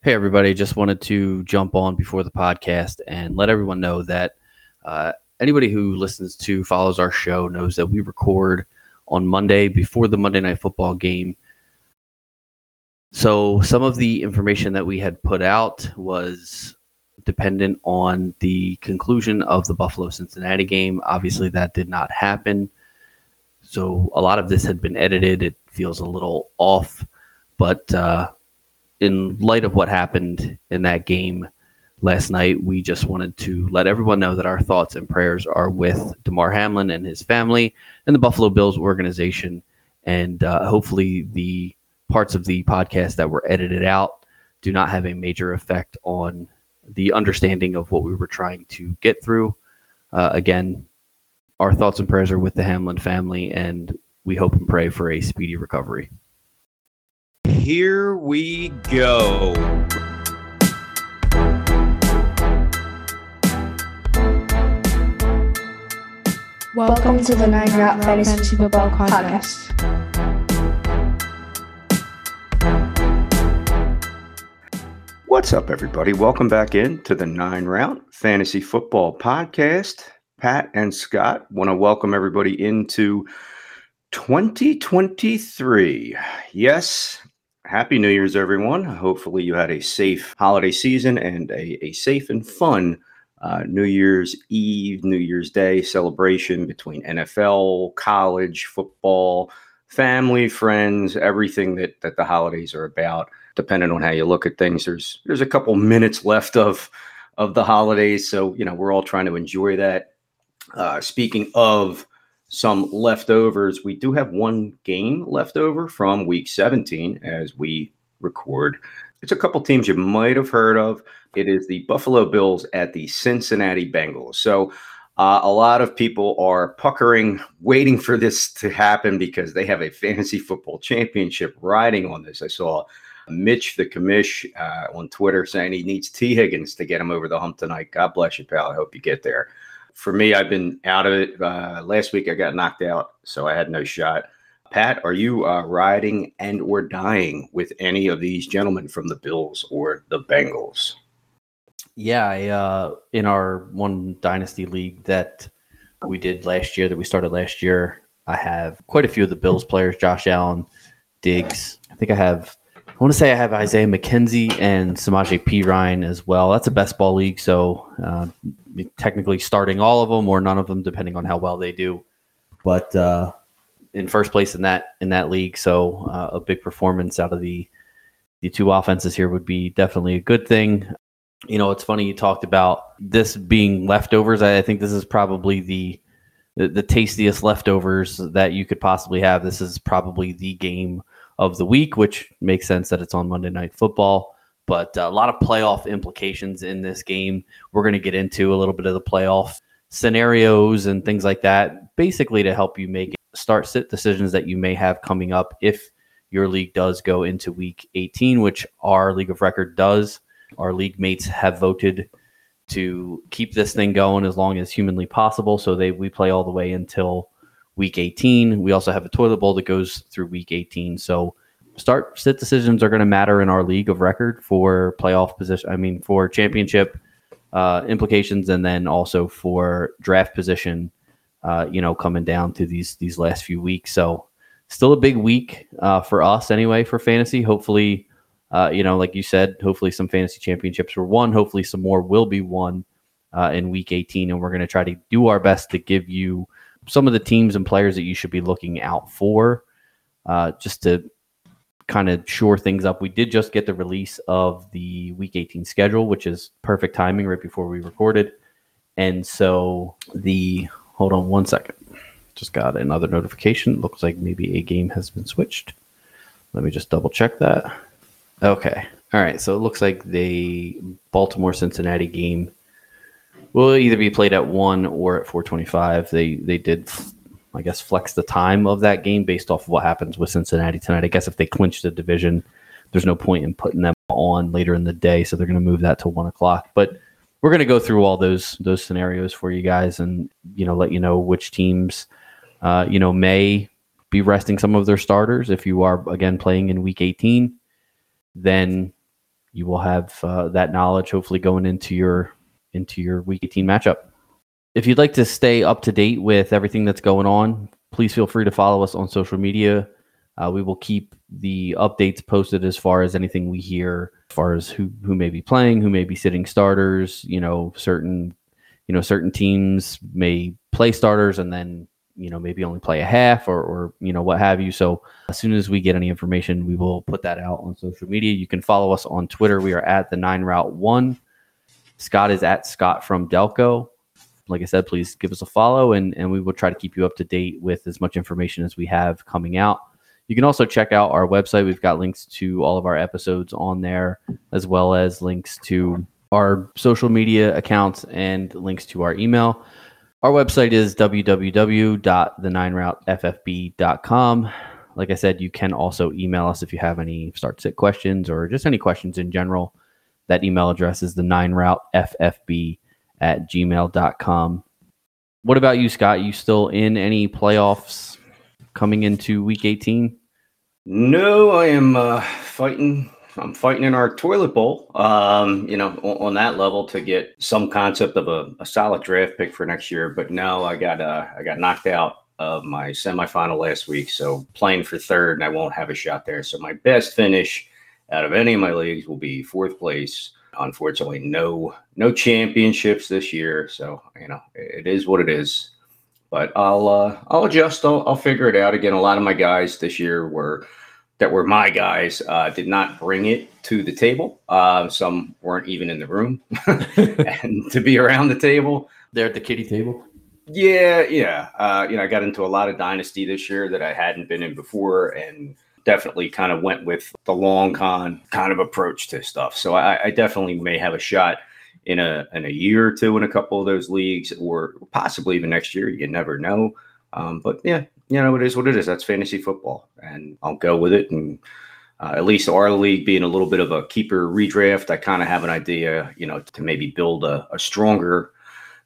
Hey, everybody. Just wanted to jump on before the podcast and let everyone know that uh, anybody who listens to, follows our show, knows that we record on Monday before the Monday Night Football game. So, some of the information that we had put out was dependent on the conclusion of the Buffalo Cincinnati game. Obviously, that did not happen. So, a lot of this had been edited. It feels a little off, but uh, in light of what happened in that game last night, we just wanted to let everyone know that our thoughts and prayers are with Damar Hamlin and his family and the Buffalo Bills organization. And uh, hopefully, the parts of the podcast that were edited out do not have a major effect on the understanding of what we were trying to get through. Uh, again, our thoughts and prayers are with the Hamlin family, and we hope and pray for a speedy recovery. Here we go. Welcome to the Nine Route Fantasy Football Podcast. What's up, everybody? Welcome back in to the Nine Route Fantasy Football Podcast. Pat and Scott want to welcome everybody into 2023. Yes, Happy New Year's, everyone. Hopefully, you had a safe holiday season and a, a safe and fun uh, New Year's Eve, New Year's Day celebration between NFL, college, football, family, friends, everything that, that the holidays are about. Depending on how you look at things, there's there's a couple minutes left of of the holidays, so you know we're all trying to enjoy that. Uh, speaking of some leftovers. We do have one game left over from week 17 as we record. It's a couple teams you might have heard of. It is the Buffalo Bills at the Cincinnati Bengals. So, uh, a lot of people are puckering, waiting for this to happen because they have a fantasy football championship riding on this. I saw Mitch the commish uh, on Twitter saying he needs T. Higgins to get him over the hump tonight. God bless you, pal. I hope you get there for me, I've been out of it. Uh, last week I got knocked out, so I had no shot. Pat, are you uh, riding and or dying with any of these gentlemen from the Bills or the Bengals? Yeah, I, uh, in our one dynasty league that we did last year, that we started last year, I have quite a few of the Bills players: Josh Allen, Diggs. I think I have I want to say I have Isaiah McKenzie and Samaje Perine as well. That's a best ball league, so uh, technically starting all of them or none of them, depending on how well they do. But uh, in first place in that in that league, so uh, a big performance out of the the two offenses here would be definitely a good thing. You know, it's funny you talked about this being leftovers. I think this is probably the, the tastiest leftovers that you could possibly have. This is probably the game of the week, which makes sense that it's on Monday Night Football. But uh, a lot of playoff implications in this game. We're going to get into a little bit of the playoff scenarios and things like that, basically to help you make start sit decisions that you may have coming up if your league does go into week 18, which our league of record does. Our league mates have voted to keep this thing going as long as humanly possible. So they we play all the way until week 18. We also have a toilet bowl that goes through week 18. So start sit decisions are going to matter in our league of record for playoff position. I mean, for championship uh, implications, and then also for draft position. Uh, you know, coming down to these these last few weeks. So still a big week uh, for us anyway for fantasy. Hopefully, uh, you know, like you said, hopefully some fantasy championships were won. Hopefully, some more will be won uh, in week 18, and we're going to try to do our best to give you some of the teams and players that you should be looking out for, uh, just to kind of shore things up. We did just get the release of the Week 18 schedule, which is perfect timing right before we recorded. And so the hold on one second, just got another notification. Looks like maybe a game has been switched. Let me just double check that. Okay. All right. So it looks like the Baltimore Cincinnati game will either be played at one or at 425. They they did, I guess, flex the time of that game based off of what happens with Cincinnati tonight. I guess if they clinch the division, there's no point in putting them on later in the day, so they're going to move that to one o'clock. But we're going to go through all those those scenarios for you guys, and you know, let you know which teams, uh, you know, may be resting some of their starters. If you are again playing in Week 18, then you will have uh, that knowledge hopefully going into your into your week 18 matchup. If you'd like to stay up to date with everything that's going on, please feel free to follow us on social media. Uh, we will keep the updates posted as far as anything we hear, as far as who who may be playing, who may be sitting starters. You know, certain you know certain teams may play starters and then you know maybe only play a half or or you know what have you. So as soon as we get any information, we will put that out on social media. You can follow us on Twitter. We are at the Nine Route One. Scott is at Scott from Delco like I said, please give us a follow and, and we will try to keep you up to date with as much information as we have coming out. You can also check out our website. We've got links to all of our episodes on there, as well as links to our social media accounts and links to our email. Our website is www.the9routeffb.com. Like I said, you can also email us if you have any start sit questions or just any questions in general. That email address is the nine route FFB at gmail.com. What about you, Scott? You still in any playoffs coming into week 18? No, I am uh, fighting. I'm fighting in our toilet bowl, um, you know, on, on, that level to get some concept of a, a, solid draft pick for next year. But no, I got uh, I got knocked out of my semifinal last week, so playing for third, and I won't have a shot there. So my best finish out of any of my leagues will be fourth place. Unfortunately no no championships this year. So you know it is what it is. But i'll uh i'll adjust. I'll, I'll figure it out. Again a lot of my guys this year were that were my guys uh, did not bring it to the table. Uh, some weren't even in the room and to be around the table. They're at the kitty table? Yeah yeah. Uh, you know i got into a lot of dynasty this year that i hadn't been in before and definitely kind of went with the long con kind of approach to stuff. So I, I definitely may have a shot in a in a year or two in a couple of those leagues, or possibly even next year. You never know. Um, but yeah, you know, it is what it is. That's fantasy football, and I'll go with it. And uh, at least our league being a little bit of a keeper redraft, I kind of have an idea, you know, to maybe build a, a stronger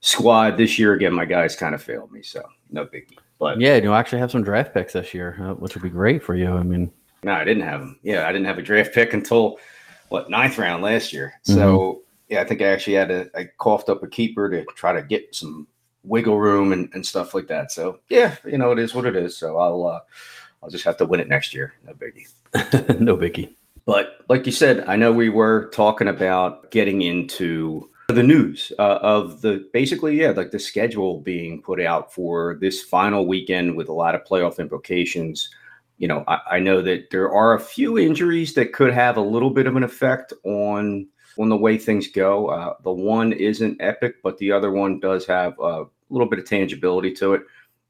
squad this year. Again, my guys kind of failed me, so no biggie. But yeah, you'll actually have some draft picks this year, uh, which would be great for you. I mean, no, I didn't have them. Yeah, I didn't have a draft pick until what ninth round last year. Mm-hmm. So yeah, I think I actually had a I coughed up a keeper to try to get some wiggle room and, and stuff like that. So yeah, you know, it is what it is. So I'll uh, I'll just have to win it next year. No biggie. no biggie. But like you said, I know we were talking about getting into the news uh, of the basically yeah like the schedule being put out for this final weekend with a lot of playoff implications. You know I, I, know that there are a few injuries that could have a little bit of an effect on on the way things go. Uh, the one isn't epic but the other one does have a little bit of tangibility to it.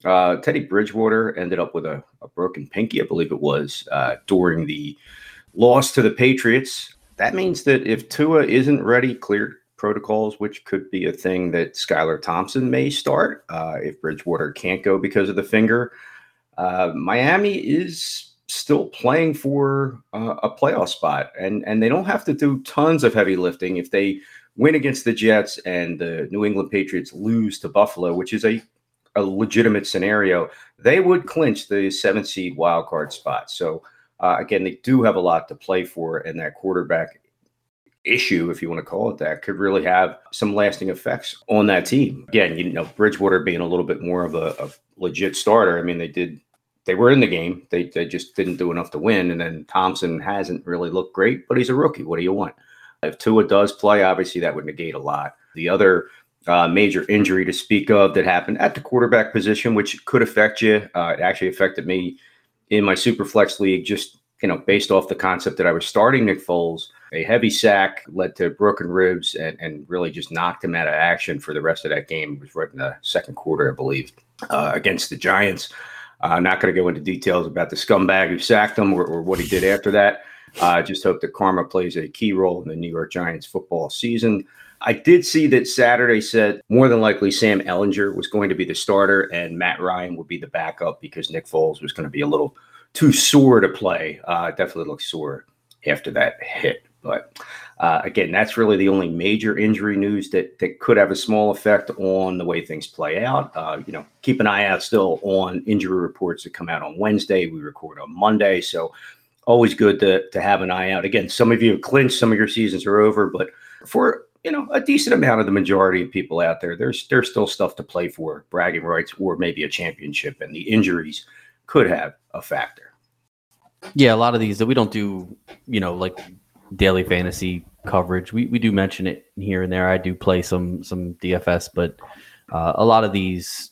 Uh, teddy bridgewater ended up with a, a, broken pinky i believe it was uh, during the loss to the patriots. That means that if tua isn't ready cleared protocols, which could be a thing that Skylar Thompson may start uh, if Bridgewater can't go because of the finger. Uh, Miami is still playing for uh, a playoff spot, and and they don't have to do tons of heavy lifting if they win against the Jets and the New England Patriots lose to Buffalo, which is a a legitimate scenario. They would clinch the seventh seed wild card spot. So. Uh, again, they do have a lot to play for, and that quarterback issue, if you want to call it that, could really have some lasting effects on that team. Again, you know, Bridgewater being a little bit more of a, a legit starter. I mean, they did they were in the game. They they just didn't do enough to win. And then Thompson hasn't really looked great, but he's a rookie. What do you want? If Tua does play, obviously that would negate a lot. The other uh, major injury to speak of that happened at the quarterback position, which could affect you. Uh, it actually affected me in my super flex league, just you know, based off the concept that I was starting Nick Foles a heavy sack led to broken ribs and, and really just knocked him out of action for the rest of that game. It was right in the second quarter, I believe, uh, against the Giants. Uh, I'm not going to go into details about the scumbag who sacked him or, or what he did after that. I uh, just hope that karma plays a key role in the New York Giants football season. I did see that Saturday said more than likely Sam Ehlinger was going to be the starter and Matt Ryan would be the backup because Nick Foles was going to be a little too sore to play. Uh, definitely looked sore after that hit. But uh, again, that's really the only major injury news that that could have a small effect on the way things play out. Uh, you know, keep an eye out still on injury reports that come out on Wednesday. We record on Monday, so always good to to have an eye out. Again, some of you have clinched, some of your seasons are over, but for you know a decent amount of the majority of people out there, there's there's still stuff to play for, bragging rights, or maybe a championship, and the injuries could have a factor. Yeah, a lot of these that we don't do, you know, like daily fantasy coverage. We we do mention it here and there. I do play some some DFS, but uh, a lot of these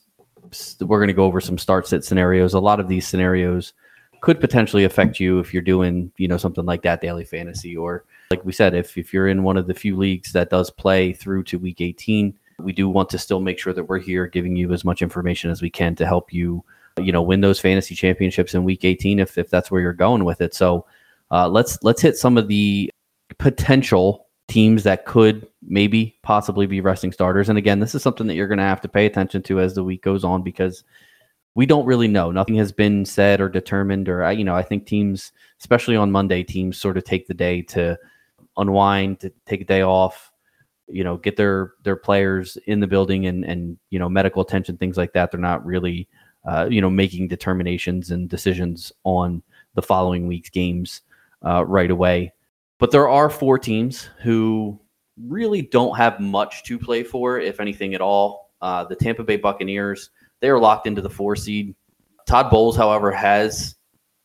we're going to go over some start sit scenarios. A lot of these scenarios could potentially affect you if you're doing, you know, something like that daily fantasy or like we said if if you're in one of the few leagues that does play through to week 18, we do want to still make sure that we're here giving you as much information as we can to help you, you know, win those fantasy championships in week 18 if if that's where you're going with it. So, uh, let's let's hit some of the potential teams that could maybe possibly be resting starters. And again, this is something that you're going to have to pay attention to as the week goes on because we don't really know. Nothing has been said or determined. Or you know, I think teams, especially on Monday, teams sort of take the day to unwind, to take a day off. You know, get their their players in the building and and you know medical attention, things like that. They're not really uh, you know making determinations and decisions on the following week's games uh, right away. But there are four teams who really don't have much to play for, if anything at all. Uh, the Tampa Bay Buccaneers, they are locked into the four seed. Todd Bowles, however, has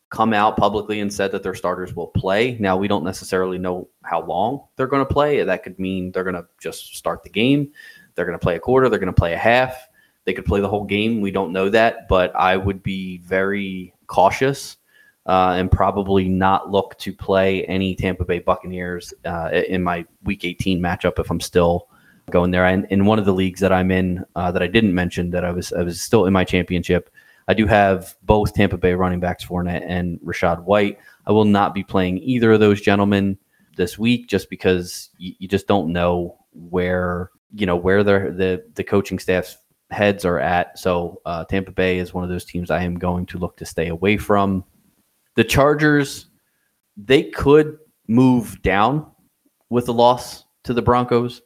come out publicly and said that their starters will play. Now, we don't necessarily know how long they're going to play. That could mean they're going to just start the game. They're going to play a quarter. They're going to play a half. They could play the whole game. We don't know that, but I would be very cautious uh, and probably not look to play any Tampa Bay Buccaneers uh, in my Week 18 matchup if I'm still going there. And in one of the leagues that I'm in uh, that I didn't mention that I was I was still in my championship, I do have both Tampa Bay running backs Fournette and Rachaad White. I will not be playing either of those gentlemen this week just because you, you just don't know where you know where the the the coaching staff's heads are at. So uh, Tampa Bay is one of those teams I am going to look to stay away from. The Chargers, they could move down with the loss to the Broncos,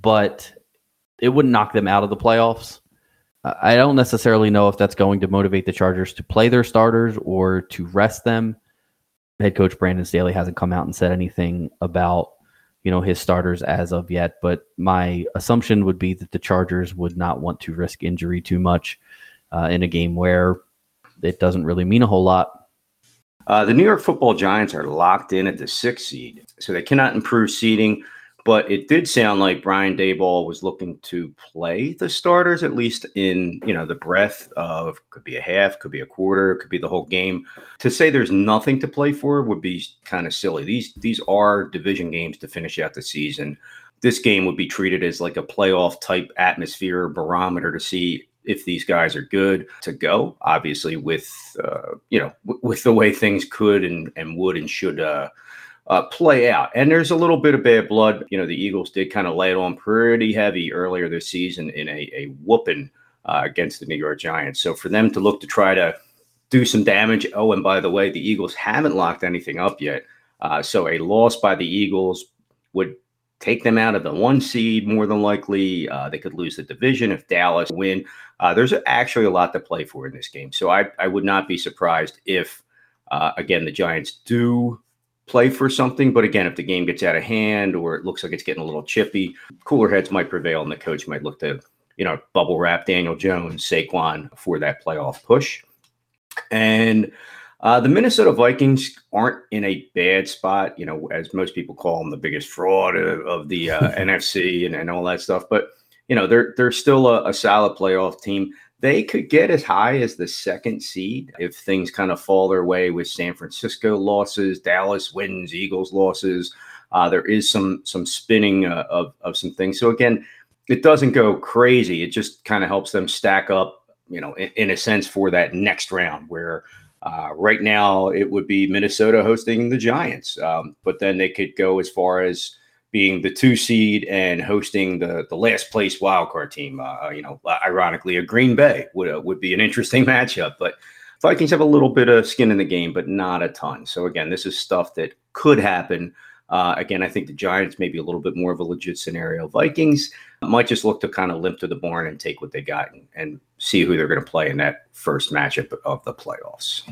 but it wouldn't knock them out of the playoffs. I don't necessarily know if that's going to motivate the Chargers to play their starters or to rest them. Head coach Brandon Staley hasn't come out and said anything about you know his starters as of yet, but my assumption would be that the Chargers would not want to risk injury too much uh, in a game where it doesn't really mean a whole lot uh, the New York Football Giants are locked in at the sixth seed, so they cannot improve seeding. But it did sound like Brian Daboll was looking to play the starters at least in you know the breadth of could be a half, could be a quarter, could be the whole game. To say there's nothing to play for would be kind of silly. These these are division games to finish out the season. This game would be treated as like a playoff type atmosphere barometer to see if these guys are good to go. Obviously, with uh, you know w- with the way things could and and would and should uh, uh, play out. And there's a little bit of bad blood. You know, the Eagles did kind of lay it on pretty heavy earlier this season in a, a whooping uh, against the New York Giants. So for them to look to try to do some damage. Oh, and by the way, the Eagles haven't locked anything up yet. Uh, so a loss by the Eagles would take them out of the one seed more than likely. Uh, they could lose the division if Dallas win. Uh, there's actually a lot to play for in this game. So I, I would not be surprised if, uh, again, the Giants do play for something. But again, if the game gets out of hand or it looks like it's getting a little chippy, cooler heads might prevail and the coach might look to, you know, bubble wrap Daniel Jones, Saquon for that playoff push. And uh, the Minnesota Vikings aren't in a bad spot, you know, as most people call them the biggest fraud of, of the uh, NFC and, and all that stuff. But you know, they're they're still a, a, solid playoff team. They could get as high as the second seed if things kind of fall their way with San Francisco losses, Dallas wins, Eagles losses. Uh, there is some some spinning uh, of of some things. So again, it doesn't go crazy. It just kind of helps them stack up, you know, in, in a sense for that next round where uh, right now, it would be Minnesota hosting the Giants, um, but then they could go as far as being the two seed and hosting the the last place wildcard team. Uh, you know, ironically, a Green Bay would uh, would be an interesting matchup. But Vikings have a little bit of skin in the game, but not a ton. So again, this is stuff that could happen. Uh, again, I think the Giants may be a little bit more of a legit scenario. Vikings might just look to kind of limp to the barn and take what they got and, and see who they're going to play in that first matchup of the playoffs.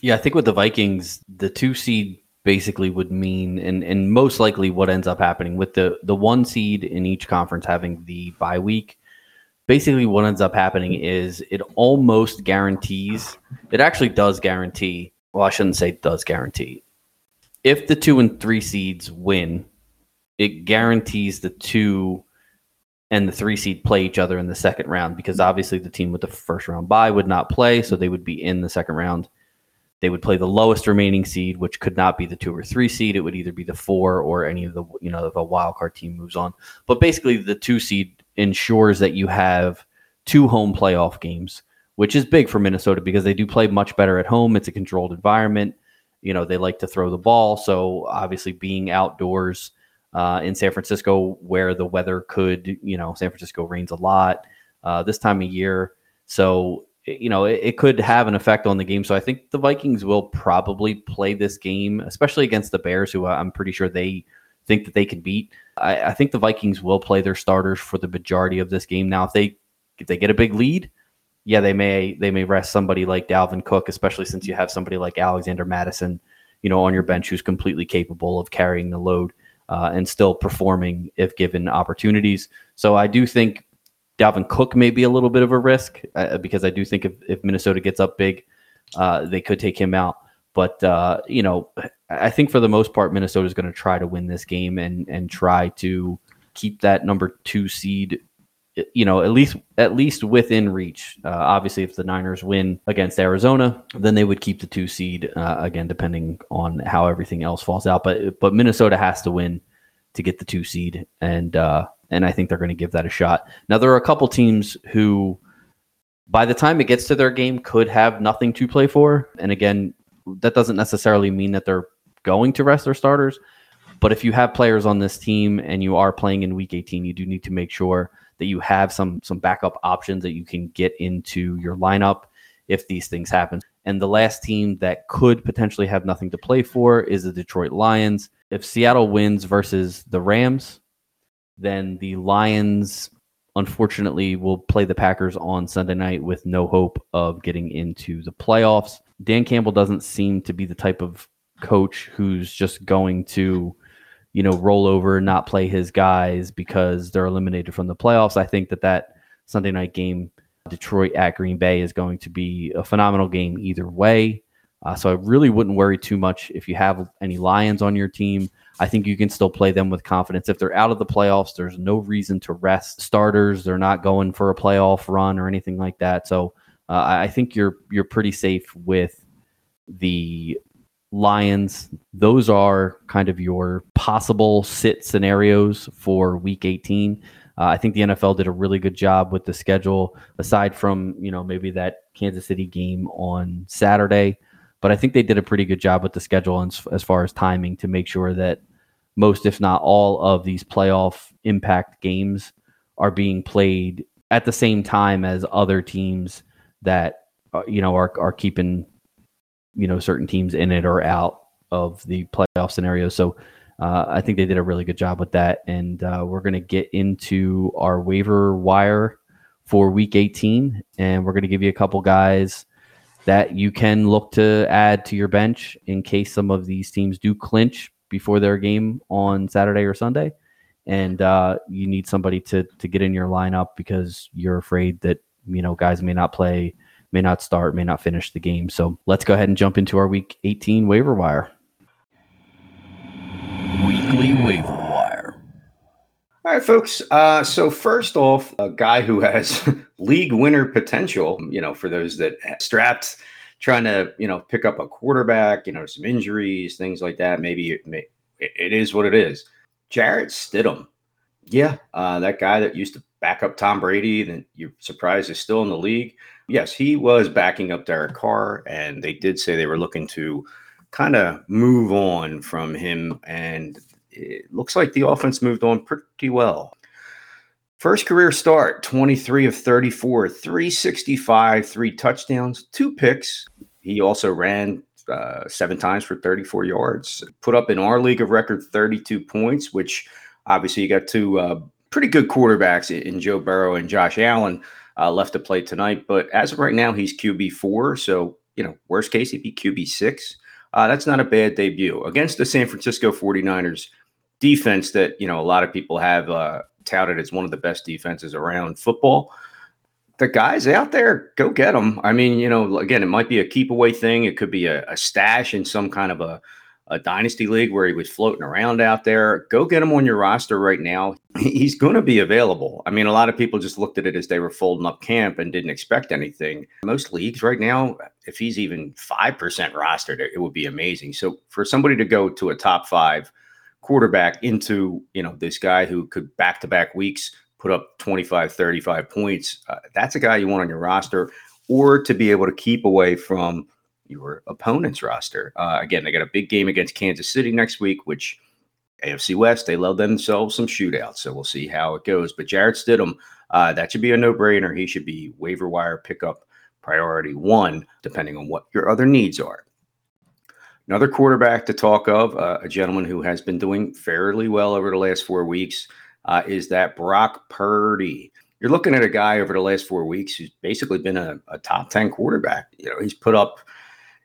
Yeah, I think with the Vikings, the two seed basically would mean and and most likely what ends up happening with the the one seed in each conference having the bye week basically what ends up happening is it almost guarantees it actually does guarantee well i shouldn't say does guarantee if the two and three seeds win it guarantees the two and the three seed play each other in the second round because obviously the team with the first round bye would not play so they would be in the second round they would play the lowest remaining seed, which could not be the two or three seed. It would either be the four or any of the you know if a wild card team moves on. But basically, the two seed ensures that you have two home playoff games, which is big for Minnesota because they do play much better at home. It's a controlled environment. You know they like to throw the ball, so obviously being outdoors uh, in San Francisco, where the weather could you know San Francisco rains a lot uh, this time of year. So you know, it, it, could have an effect on the game. So I think the Vikings will probably play this game, especially against the Bears, who I'm pretty sure they think that they can beat. I, I, think the Vikings will play their starters for the majority of this game. Now, if they if they get a big lead, yeah, they may they may rest somebody like Dalvin Cook, especially since you have somebody like Alexander Mattison, you know, on your bench who's completely capable of carrying the load. Uh, and still performing if given opportunities. So I do think Dalvin Cook may be a little bit of a risk uh, because I do think if, if Minnesota gets up big, uh, they could take him out. But uh, you know, I think for the most part, Minnesota is going to try to win this game and and try to keep that number two seed. You know, at least at least within reach. Uh, obviously, if the Niners win against Arizona, then they would keep the two seed uh, again, depending on how everything else falls out. But but Minnesota has to win to get the two seed, and uh, and I think they're going to give that a shot. Now, there are a couple teams who, by the time it gets to their game, could have nothing to play for. And again, that doesn't necessarily mean that they're going to rest their starters. But if you have players on this team and you are playing in Week 18, you do need to make sure that you have some some backup options that you can get into your lineup if these things happen. And the last team that could potentially have nothing to play for is the Detroit Lions. If Seattle wins versus the Rams, then the Lions, unfortunately, will play the Packers on Sunday night with no hope of getting into the playoffs. Dan Campbell doesn't seem to be the type of coach who's just going to, you know, roll over, not play his guys because they're eliminated from the playoffs. I think that that Sunday night game, Detroit at Green Bay, is going to be a phenomenal game either way. Uh, so I really wouldn't worry too much if you have any Lions on your team. I think you can still play them with confidence. If they're out of the playoffs, there's no reason to rest starters. They're not going for a playoff run or anything like that. So uh, I think you're you're pretty safe with the Lions. Those are kind of your possible sit scenarios for Week 18. Uh, I think the NFL did a really good job with the schedule, aside from you know maybe that Kansas City game on Saturday. But I think they did a pretty good job with the schedule as, as far as timing to make sure that most, if not all, of these playoff impact games are being played at the same time as other teams that uh, you know are are keeping you know certain teams in it or out of the playoff scenario. So uh, I think they did a really good job with that, and uh, we're going to get into our waiver wire for Week 18, and we're going to give you a couple guys that you can look to add to your bench in case some of these teams do clinch before their game on Saturday or Sunday, and uh, you need somebody to to get in your lineup because you're afraid that you know guys may not play, may not start, may not finish the game. So let's go ahead and jump into our Week 18 waiver wire. Weekly waiver wire. all right, folks. Uh, so first off, a guy who has league winner potential. You know, for those that strapped, trying to you know pick up a quarterback. You know, some injuries, things like that. Maybe it, may, it is what it is. Jarrett Stidham. Yeah, uh, that guy that used to back up Tom Brady, then you're surprised is still in the league. Yes, he was backing up Derek Carr, and they did say they were looking to kind of move on from him. And it looks like the offense moved on pretty well. First career start 23 of 34, 365, three touchdowns, two picks. He also ran uh, seven times for 34 yards, put up in our league of record 32 points, which obviously you got two uh, pretty good quarterbacks in Joe Burrow and Josh Allen uh, left to play tonight. But as of right now, he's QB4. So you know, worst case, he'd be QB six. Uh, that's not a bad debut against the San Francisco 49ers defense that, you know, a lot of people have uh, touted as one of the best defenses around football. The guys out there, go get them. I mean, you know, again, it might be a keep away thing. It could be a, a stash in some kind of a a dynasty league where he was floating around out there. Go get him on your roster right now. He's going to be available. I mean, a lot of people just looked at it as they were folding up camp and didn't expect anything. Most leagues right now, if he's even 5% rostered, it would be amazing. So for somebody to go to a top five quarterback into, you know, this guy who could back to back weeks put up 25, 35 points, uh, that's a guy you want on your roster or to be able to keep away from your opponent's roster. Uh, again, they got a big game against Kansas City next week, which AFC West, they love themselves some shootouts. So we'll see how it goes. But Jarrett Stidham, uh, that should be a no brainer. He should be waiver wire pickup priority one, depending on what your other needs are. Another quarterback to talk of, uh, a gentleman who has been doing fairly well over the last four weeks, uh, is that Brock Purdy. You're looking at a guy over the last four weeks who's basically been a, a top 10 quarterback. You know, he's put up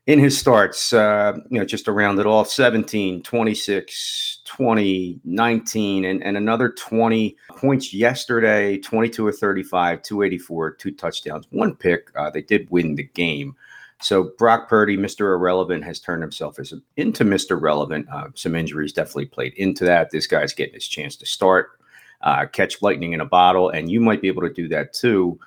in his starts, uh, you know, just to round it off 17, 26, 20, 19, and, and another 20 points yesterday 22 or 35, 284, two touchdowns, one pick. Uh, they did win the game. So Brock Purdy, Mr. Irrelevant, has turned himself as, into Mr. Relevant. Uh, some injuries definitely played into that. This guy's getting his chance to start, uh, catch lightning in a bottle, and you might be able to do that too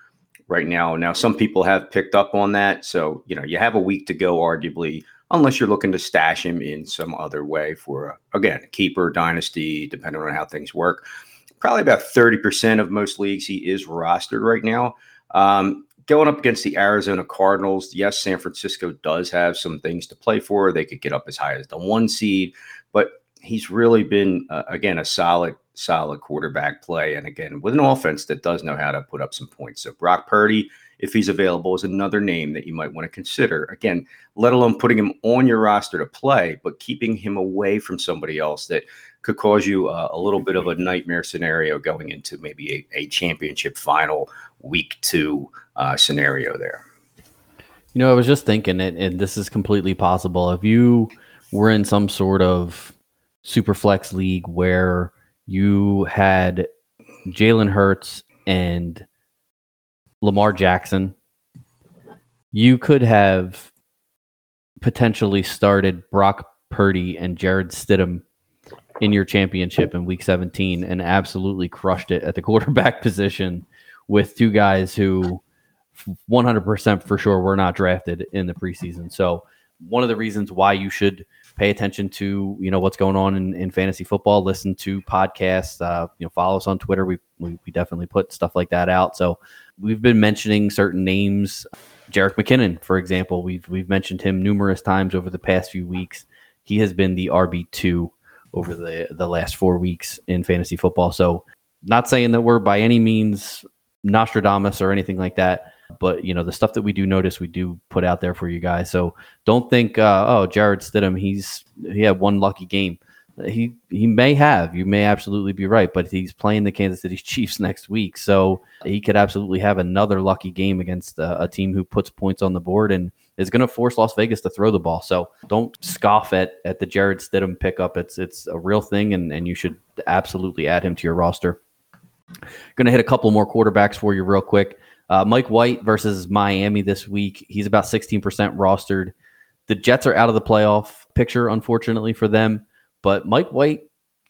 right now. Now, some people have picked up on that. So, you know, you have a week to go, arguably, unless you're looking to stash him in some other way for, a, again, a keeper, dynasty, depending on how things work. Probably about 30% of most leagues he is rostered right now. Um, going up against the Arizona Cardinals, yes, San Francisco does have some things to play for. They could get up as high as the one seed, but he's really been uh, again a solid solid quarterback play and again with an offense that does know how to put up some points. So brock purdy if he's available is another name that you might want to consider. Again let alone putting him on your roster to play but keeping him away from somebody else that could cause you a, a little bit of a nightmare scenario going into maybe a, a championship final week two uh, scenario there. You know i was just thinking it and this is completely possible. If you were in some sort of super flex league where you had Jalen Hurts and Lamar Jackson, you could have potentially started Brock Purdy and Jarrett Stidham in your championship in week 17 and absolutely crushed it at the quarterback position with two guys who 100% for sure were not drafted in the preseason. So, one of the reasons why you should pay attention to you know what's going on in, in fantasy football listen to podcasts uh, you know follow us on twitter. We, we, we definitely put stuff like that out. So we've been mentioning certain names. Jerick McKinnon for example we've we've mentioned him numerous times over the past few weeks. He has been the RB2 over the the last 4 weeks in fantasy football. So not saying that we're by any means Nostradamus or anything like that but you know the stuff that we do notice we do put out there for you guys. So don't think uh, oh Jarrett stidham he's he had one lucky game. He he may have you may absolutely be right but he's playing the kansas city chiefs next week. So he could absolutely have another lucky game against uh, a team who puts points on the board and is going to force las vegas to throw the ball. So don't scoff at at the Jarrett stidham pickup. It's it's a real thing and and you should absolutely add him to your roster. Going to hit a couple more quarterbacks for you real quick uh, Mike White versus Miami this week. He's about 16% rostered. The Jets are out of the playoff picture, unfortunately for them. But Mike White,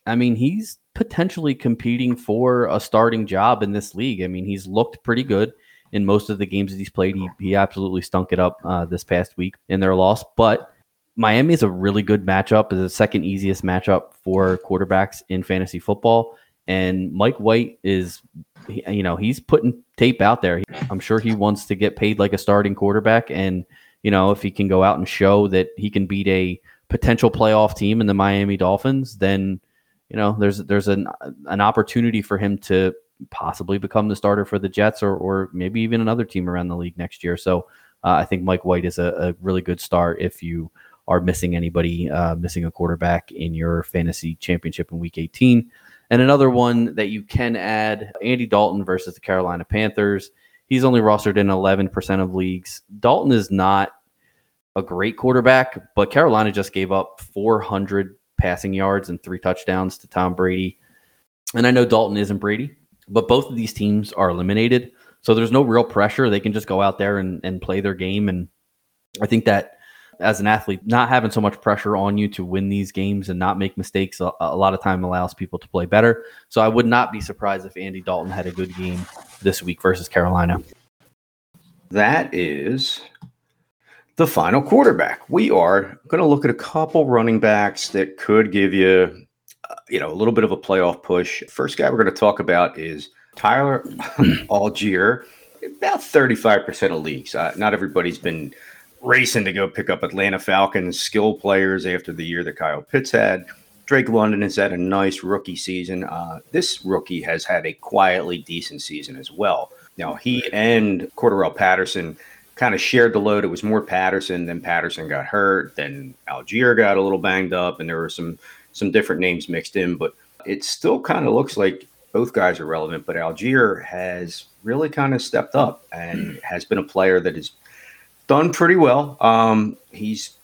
I mean, he's potentially competing for a starting job in this league. I mean, he's looked pretty good in most of the games that he's played. He, he absolutely stunk it up uh, this past week in their loss. But Miami is a really good matchup, is the second easiest matchup for quarterbacks in fantasy football. And Mike White is you know, he's putting tape out there. I'm sure he wants to get paid like a starting quarterback. And, you know, if he can go out and show that he can beat a potential playoff team in the Miami Dolphins, then, you know, there's there's an an opportunity for him to possibly become the starter for the Jets or or maybe even another team around the league next year. So uh, I think Mike White is a, a, really good start if you are missing anybody, uh, missing a quarterback in your fantasy championship in week 18. And another one that you can add Andy Dalton versus the Carolina Panthers. He's only rostered in 11% of leagues. Dalton is not a great quarterback, but Carolina just gave up 400 passing yards and three touchdowns to Tom Brady. And I know Dalton isn't Brady, but both of these teams are eliminated. So there's no real pressure. They can just go out there and, and play their game. And I think that as an athlete, not having so much pressure on you to win these games and not make mistakes a, a, lot of time allows people to play better. So I would not be surprised if Andy Dalton had a good game this week versus Carolina. That is the final quarterback. We are going to look at a couple running backs that could give you, uh, you know, a little bit of a playoff push. First guy we're going to talk about is Tyler Allgeier. About 35% of leagues. Uh, not everybody's been racing to go pick up Atlanta Falcons skill players after the year that Kyle Pitts had. Drake London has had a nice rookie season. Uh, this rookie has had a quietly decent season as well. Now, he and Cordarrelle Patterson kind of shared the load. It was more Patterson, then Patterson got hurt, then Allgeier got a little banged up, and there were some some different names mixed in. But it still kind of looks like both guys are relevant. But Allgeier has really kind of stepped up and has been a player that has done pretty well. Um, he's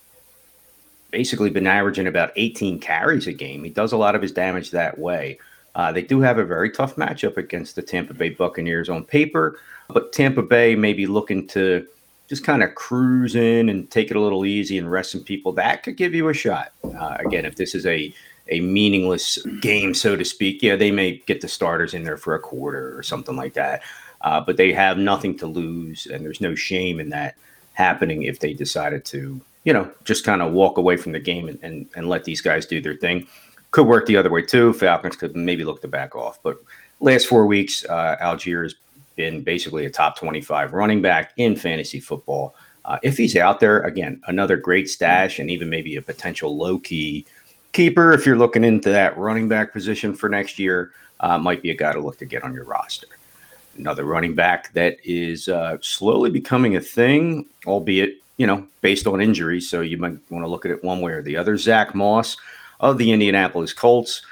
basically been averaging about 18 carries a game. He does a lot of his damage that way. Uh, they do have a very tough matchup against the Tampa Bay Buccaneers on paper, but Tampa Bay may be looking to just kind of cruise in and take it a little easy and rest some people. That could give you a shot. Uh, again, if this is a a meaningless game, so to speak, yeah, they may get the starters in there for a quarter or something like that. Uh, but they have nothing to lose, and there's no shame in that happening if they decided to, you know, just kind of walk away from the game and, and, and let these guys do their thing. Could work the other way too. Falcons could maybe look to back off. But last four weeks, uh, Allgeier has been basically a top 25 running back in fantasy football. Uh, if he's out there, again, another great stash and even maybe a potential low key keeper if you're looking into that running back position for next year, uh, might be a guy to look to get on your roster another running back that is uh, slowly becoming a thing, albeit you know based on injuries. So you might want to look at it one way or the other. Zack Moss of the Indianapolis Colts.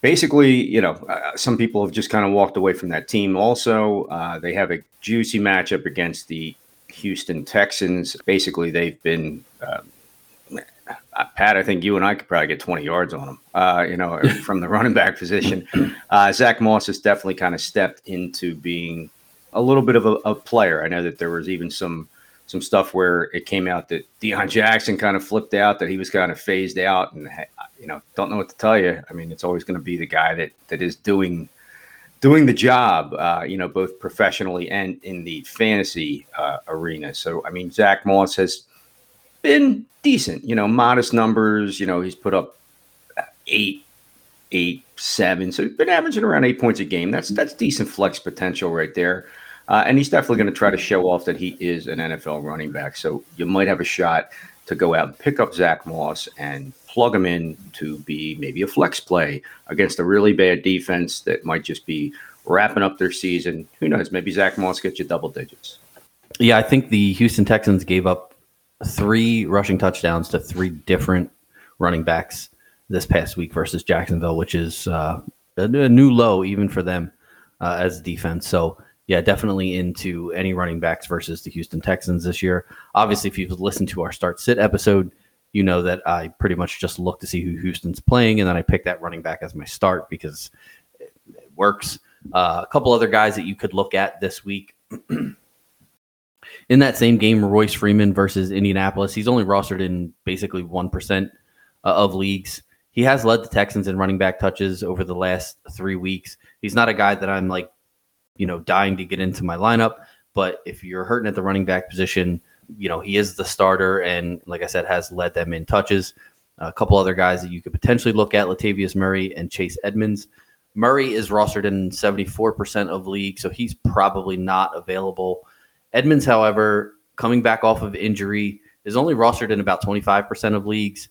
Basically, you know, uh, some people have just kind of walked away from that team. Also, uh, they have a juicy matchup against the Houston Texans. Basically, they've been uh, Pat, I think you and I could probably get 20 yards on him, uh, you know, from the running back position. Uh, Zack Moss has definitely kind of stepped into being a little bit of a, a, player. I know that there was even some some stuff where it came out that Deon Jackson kind of flipped out, that he was kind of phased out, and you know, don't know what to tell you. I mean, it's always going to be the guy that that is doing doing the job, uh, you know, both professionally and in the fantasy uh, arena. So, I mean, Zach Moss has been decent, you know, modest numbers. You know, he's put up eight, eight, seven. So he's been averaging around eight points a game. That's that's decent flex potential right there. Uh, and he's definitely going to try to show off that he is an NFL running back. So you might have a shot to go out and pick up Zack Moss and plug him in to be maybe a flex play against a really bad defense that might just be wrapping up their season. Who knows? Maybe Zack Moss gets you double digits. Yeah, I think the Houston Texans gave up three rushing touchdowns to three different running backs this past week versus Jacksonville, which is uh, a, new low even for them uh, as defense. So yeah, definitely into any running backs versus the Houston Texans this year. Obviously, if you've listened to our start sit episode, you know that I pretty much just look to see who Houston's playing, and then I pick that running back as my start because it, it works. Uh, a couple other guys that you could look at this week. in that same game, Royce Freeman versus Indianapolis, he's only rostered in basically 1% uh, of leagues. He has led the Texans in running back touches over the last three weeks. He's not a guy that I'm like, you know, dying to get into my lineup. But if you're hurting at the running back position, you know, he is the starter and, like I said, has led them in touches. A couple other guys that you could potentially look at Latavius Murray and Chase Edmonds. Murray is rostered in 74% of leagues, so he's probably not available Edmonds, however, coming back off of injury, is only rostered in about 25% of leagues.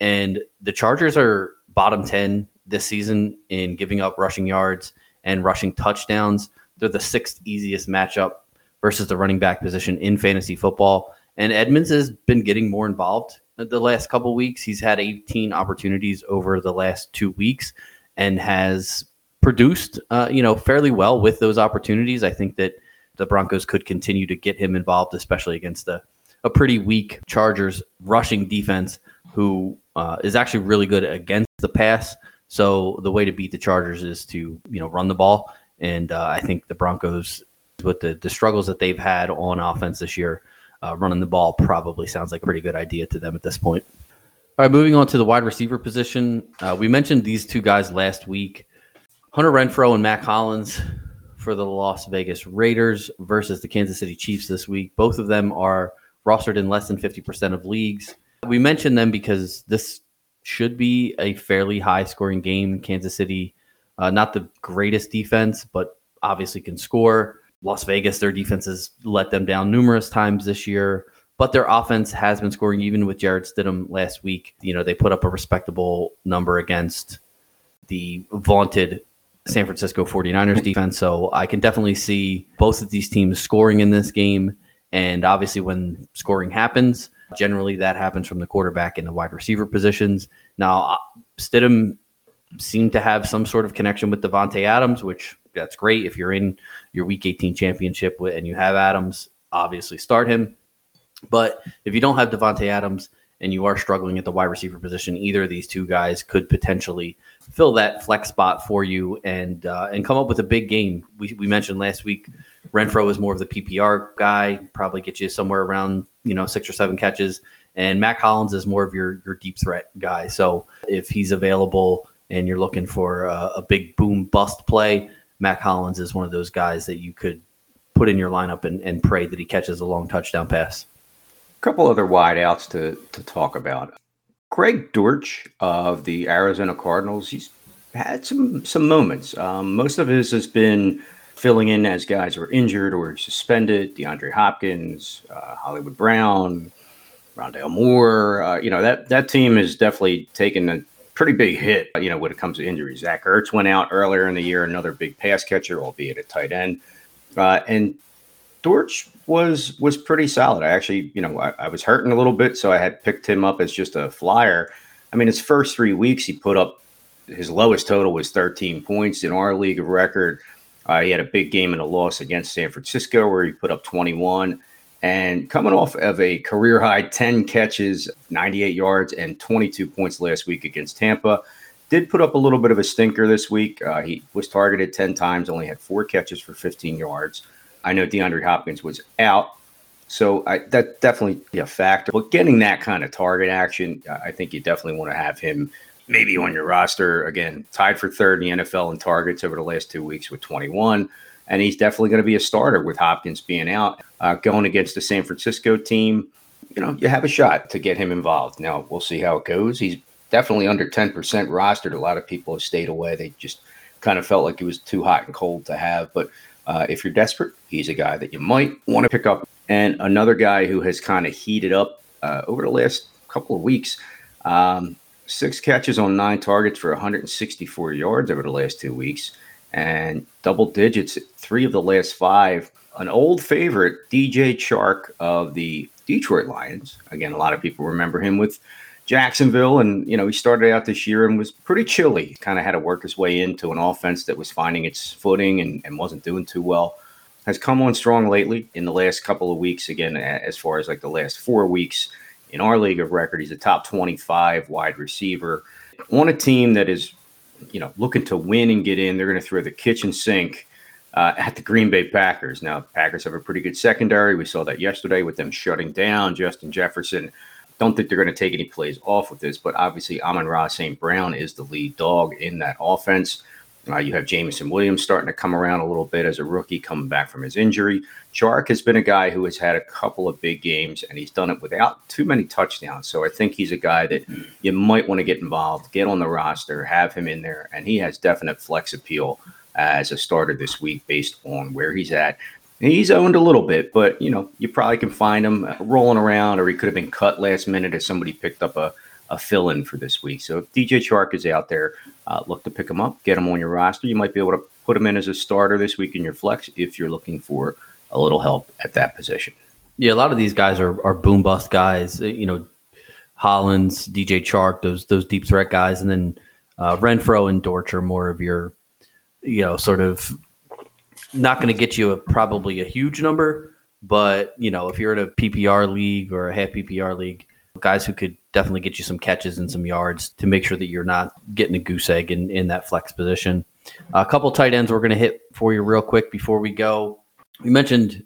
And the Chargers are bottom 10 this season in giving up rushing yards and rushing touchdowns. They're the sixth easiest matchup versus the running back position in fantasy football. And Edmonds has been getting more involved the last couple weeks. He's had 18 opportunities over the last two weeks and has produced, uh, you know, fairly well with those opportunities. I think that the Broncos could continue to get him involved, especially against the a pretty weak Chargers rushing defense who uh, is actually really good against the pass. So the way to beat the Chargers is to you know run the ball, and uh, I think the Broncos with the the struggles that they've had on offense this year, uh, running the ball probably sounds like a pretty good idea to them at this point. All right, moving on to the wide receiver position. Uh, we mentioned these two guys last week Hunter Renfrow and Mack Hollins for the Las Vegas Raiders versus the Kansas City Chiefs this week. Both of them are rostered in less than 50% of leagues. We mentioned them because this should be a fairly high scoring game. Kansas City, uh, not the greatest defense, but obviously can score. Las Vegas, their defense has let them down numerous times this year but their offense has been scoring even with Jarrett Stidham last week. You know, they put up a respectable number against the vaunted San Francisco 49ers defense. So I can definitely see both of these teams scoring in this game. And obviously, when scoring happens, generally that happens from the quarterback and the wide receiver positions. Now, uh, Stidham seemed to have some sort of connection with Davante Adams, which that's great. If you're in your Week 18 championship and you have Adams, obviously start him. But if you don't have Davante Adams and you are struggling at the wide receiver position, either of these two guys could potentially fill that flex spot for you and uh, and come up with a big game. We, we mentioned last week Renfrow is more of the PPR guy, probably get you somewhere around you know six or seven catches, and Mack Hollins is more of your your deep threat guy. So if he's available and you're looking for a, a big boom bust play, Mack Hollins is one of those guys that you could put in your lineup and, and pray that he catches a long touchdown pass A couple other wideouts to to talk about. Greg Dortch of the Arizona Cardinals, he's had some some moments. Um, most of his has been filling in as guys were injured or suspended. DeAndre Hopkins, uh, Hollywood Brown, Rondale Moore. Uh, you know that that team has definitely taken a pretty big hit. You know when it comes to injuries. Zach Ertz went out earlier in the year, another big pass catcher, albeit a tight end. Uh, and Dortch was was pretty solid. I actually, you know, I, I, was hurting a little bit, so I had picked him up as just a flyer. I mean, his first three weeks, he put up his lowest total was 13 points in our league of record. Uh, he had a big game in a loss against San Francisco where he put up 21. And coming off of a career high 10 catches, 98 yards, and 22 points last week against Tampa, did put up a little bit of a stinker this week. Uh, he was targeted 10 times, only had four catches for 15 yards. I know DeAndre Hopkins was out, so I, that definitely a factor. But getting that kind of target action, I think you definitely want to have him maybe on your roster. Again, tied for third in the NFL in targets over the last two weeks with 21. And he's definitely going to be a starter with Hopkins being out. Uh, going against the San Francisco team, you know, you have a shot to get him involved. Now, we'll see how it goes. He's definitely under 10% rostered. A lot of people have stayed away. They just kind of felt like he was too hot and cold to have. But uh, if you're desperate, he's a guy that you might want to pick up. And another guy who has kind of heated up uh, over the last couple of weeks. Um, six catches on nine targets for 164 yards over the last two weeks, and double digits three of the last five. An old favorite, DJ Chark of the Detroit Lions. Again, a lot of people remember him with Jacksonville, and you know he started out this year and was pretty chilly. Kind of had to work his way into an offense that was finding its footing and, and wasn't doing too well. Has come on strong lately in the last couple of weeks. Again, as far as like the last four weeks in our league of record, he's a top twenty-five wide receiver on a team that is, you know, looking to win and get in. They're going to throw the kitchen sink uh, at the Green Bay Packers. Now, Packers have a pretty good secondary. We saw that yesterday with them shutting down Justin Jefferson don't think they're going to take any plays off with this, but obviously Amon-Ra St. Brown is the lead dog in that offense. Uh, you have Jameson Williams starting to come around a little bit as a rookie coming back from his injury. Chark has been a guy who has had a couple of big games and he's done it without too many touchdowns. So I think he's a guy that you might want to get involved, get on the roster, have him in there, and he has definite flex appeal as a starter this week based on where he's at he's owned a little bit, but you know, you probably can find him uh, rolling around, or he could have been cut last minute if somebody picked up a, a fill in for this week. So if DJ Chark is out there, uh, look to pick him up, get him on your roster. You might be able to put him in as a starter this week in your flex if you're looking for a little help at that position. Yeah, a lot of these guys are, are boom bust guys. Uh, you know, Hollins, DJ Chark, those those deep threat guys, and then uh, Renfrow and Dortch are more of your, you know, sort of not going to get you a, probably a huge number, But you know, if you're in a PPR league or a half PPR league, guys who could definitely get you some catches and some yards to make sure that you're not getting a goose egg in, in that flex position. A couple tight ends we're going to hit for you real quick before we go. We mentioned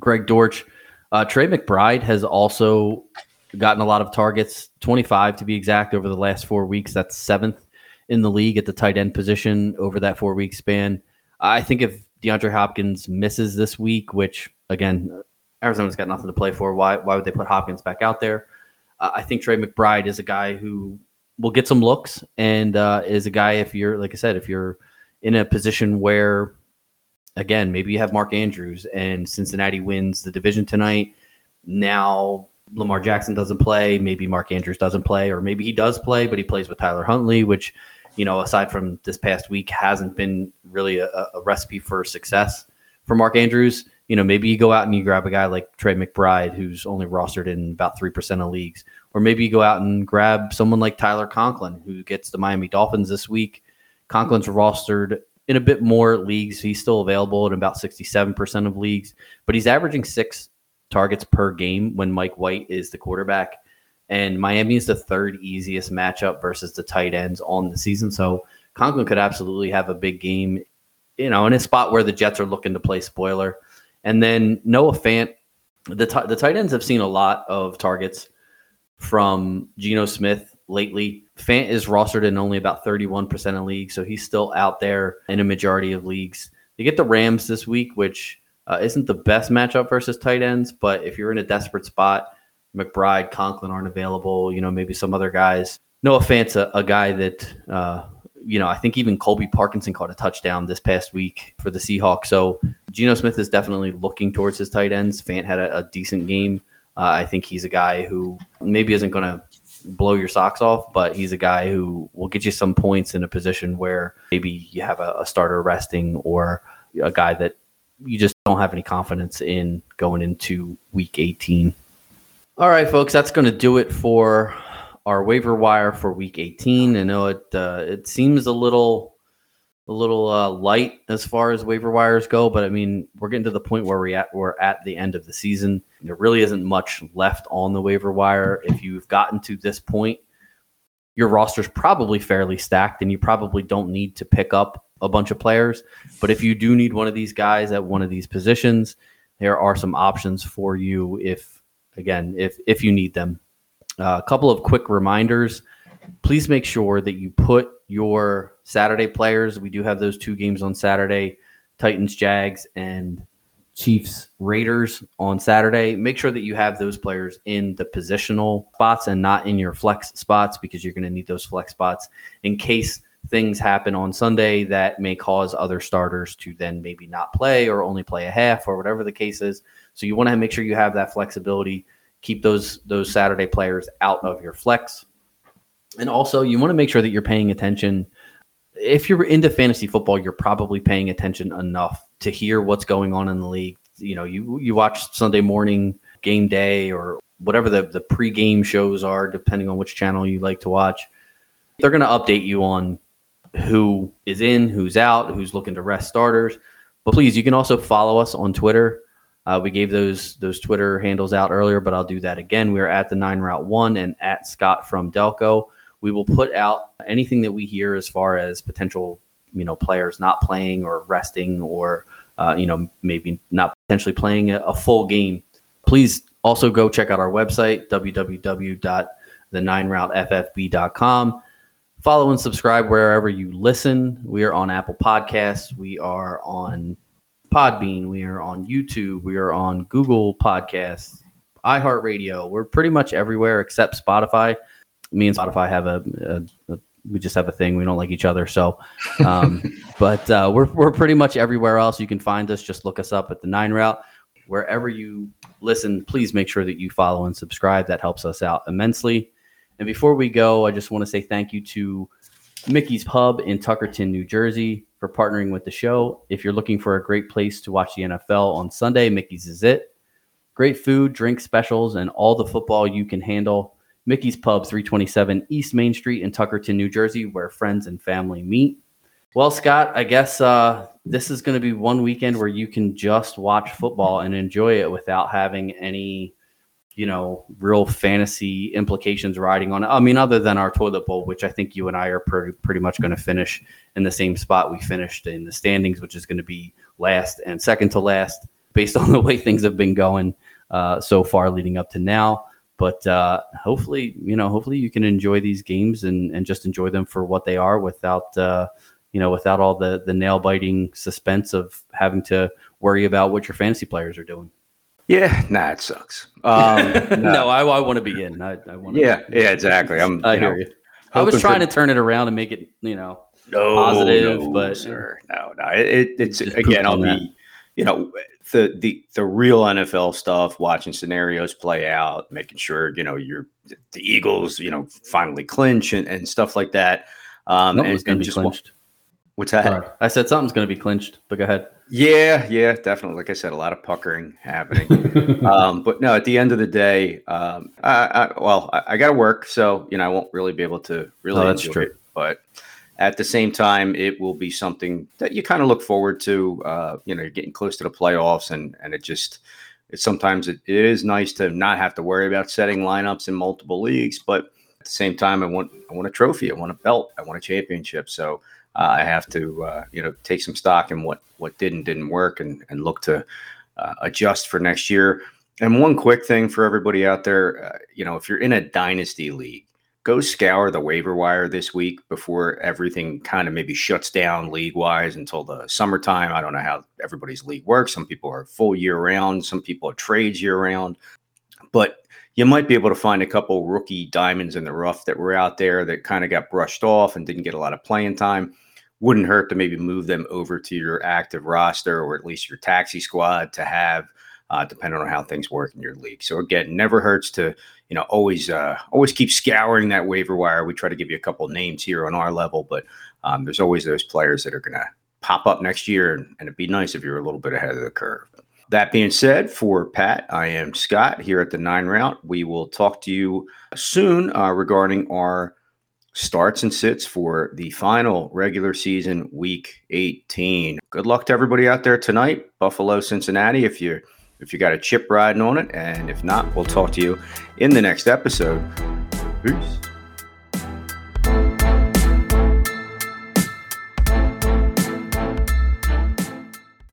Greg Dortch. Uh, Trey McBride has also gotten a lot of targets, 25 to be exact, over the last four weeks. That's seventh in the league at the tight end position over that four week span. I think if DeAndre Hopkins misses this week, which again, Arizona's got nothing to play for, why why would they put Hopkins back out there? Uh, I think Trey McBride is a guy who will get some looks and uh, is a guy if you're like I said, if you're in a position where again, maybe you have Mark Andrews and Cincinnati wins the division tonight. Now Lamar Jackson doesn't play, maybe Mark Andrews doesn't play, or maybe he does play, but he plays with Tyler Huntley, which, you know, aside from this past week, hasn't been really a, a recipe for success for Mark Andrews. You know, maybe you go out and you grab a guy like Trey McBride, who's only rostered in about 3% of leagues. Or maybe you go out and grab someone like Tyler Conklin, who gets the Miami Dolphins this week. Conklin's rostered in a bit more leagues. He's still available in about 67% of leagues, but he's averaging six targets per game when Mike White is the quarterback. And Miami is the third easiest matchup versus the tight ends on the season. So Conklin could absolutely have a big game, you know, in a spot where the Jets are looking to play spoiler. And then Noah Fant, the, t- the tight ends have seen a lot of targets from Geno Smith lately. Fant is rostered in only about 31% of leagues, so he's still out there in a majority of leagues. They get the Rams this week, which uh, isn't the best matchup versus tight ends, but if you're in a desperate spot, McBride, Conklin aren't available. You know, maybe some other guys. Noah Fant's a, a guy that, uh, you know, I think even Colby Parkinson caught a touchdown this past week for the Seahawks. So Geno Smith is definitely looking towards his tight ends. Fant had a, a decent game. Uh, I think he's a guy who maybe isn't going to blow your socks off, but he's a guy who will get you some points in a position where maybe you have a, a starter resting or a guy that you just don't have any confidence in going into week 18. All right, folks, that's going to do it for our waiver wire for week 18. I know it uh, it seems a little a little uh, light as far as waiver wires go, but I mean we're getting to the point where we at we're at the end of the season. There really isn't much left on the waiver wire. If you've gotten to this point, your roster's probably fairly stacked, and you probably don't need to pick up a bunch of players. But if you do need one of these guys at one of these positions, there are some options for you if again if if you need them. Uh, a couple of quick reminders. Please make sure that you put your Saturday players. We do have those two games on Saturday, Titans, Jags, and Chiefs, Raiders on Saturday. Make sure that you have those players in the positional spots and not in your flex spots because you're going to need those flex spots in case things happen on Sunday that may cause other starters to then maybe not play or only play a half or whatever the case is. So you want to make sure you have that flexibility. Keep those those Saturday players out of your flex. And also you want to make sure that you're paying attention. If you're into fantasy football, you're probably paying attention enough to hear what's going on in the league. You know, you you watch Sunday morning game day or whatever the, the pregame shows are, depending on which channel you like to watch. They're going to update you on who is in, who's out, who's looking to rest starters. But please, you can also follow us on Twitter. Uh, we gave those those Twitter handles out earlier, but I'll do that again. We are at the Nine Route One and at Scott from Delco. We will put out anything that we hear as far as potential, you know, players not playing or resting, or uh, you know, maybe not potentially playing a, a full game. Please also go check out our website www.the9routeFFB.com. Follow and subscribe wherever you listen. We are on Apple Podcasts. We are on Podbean. We are on YouTube. We are on Google Podcasts, iHeartRadio. We're pretty much everywhere except Spotify. Me and Spotify have a, a, a we just have a thing. We don't like each other. So, um, but uh, we're, we're pretty much everywhere else. You can find us. Just look us up at the Nine Route. Wherever you listen, please make sure that you follow and subscribe. That helps us out immensely. And before we go, I just want to say thank you to Mickey's Pub in Tuckerton, New Jersey for partnering with the show. If you're looking for a great place to watch the NFL on Sunday, Mickey's is it. Great food, drink specials, and all the football you can handle. Mickey's Pub, 327 East Main Street in Tuckerton, New Jersey, where friends and family meet. Well, Scott, I guess uh, this is going to be one weekend where you can just watch football and enjoy it without having any, you know, real fantasy implications riding on it. I mean, other than our toilet bowl, which I think you and I are pretty, pretty much going to finish in the same spot we finished in the standings, which is going to be last and second to last, based on the way things have been going uh, so far leading up to now. But uh, hopefully, you know, hopefully you can enjoy these games and, and just enjoy them for what they are without. Uh, you know, without all the the nail biting suspense of having to worry about what your fantasy players are doing. Yeah, nah, it sucks. Um, no, no I, I want to be in. I, I want. Yeah, yeah, exactly. I'm. I hear know, you. I was trying to, to turn it around and make it, you know, no, positive, no, but sir, no, no. It, it's again. I'll be, you know, the the the real NFL stuff, watching scenarios play out, making sure you know you're the Eagles, you know, finally clinch and, and stuff like that. Um, and, and just clinched. What's that? Sorry. I said something's going to be clinched, but go ahead. Yeah, yeah, definitely. Like I said, a lot of puckering happening. um, but no, at the end of the day, um, I, I, well, I, I got to work, so you know I won't really be able to really oh, enjoy true. it. But at the same time, it will be something that you kind of look forward to. Uh, you know, you're getting close to the playoffs, and and it just it's sometimes it, it is nice to not have to worry about setting lineups in multiple leagues, but at the same time, I want I want a trophy, I want a belt, I want a championship. So uh, I have to uh, you know take some stock in what what did and didn't work and and look to uh, adjust for next year. And one quick thing for everybody out there, uh, you know, if you're in a dynasty league, go scour the waiver wire this week before everything kind of maybe shuts down league wise until the summertime. I don't know how everybody's league works. Some people are full year round, some people are trades year round, but you might be able to find a couple rookie diamonds in the rough that were out there that kind of got brushed off and didn't get a lot of playing time wouldn't hurt to maybe move them over to your active roster or at least your taxi squad to have, uh, depending on how things work in your league. So again, never hurts to you know always uh, always keep scouring that waiver wire. We try to give you a couple names here on our level, but um, there's always those players that are going to pop up next year, and, and it'd be nice if you're a little bit ahead of the curve. That being said, for Pat, I am Scott here at the Nine Route. We will talk to you soon uh, regarding our starts and sits for the final regular season week 18. Good luck to everybody out there tonight. Buffalo, Cincinnati, if you if you got a chip riding on it. And if not, we'll talk to you in the next episode. Peace.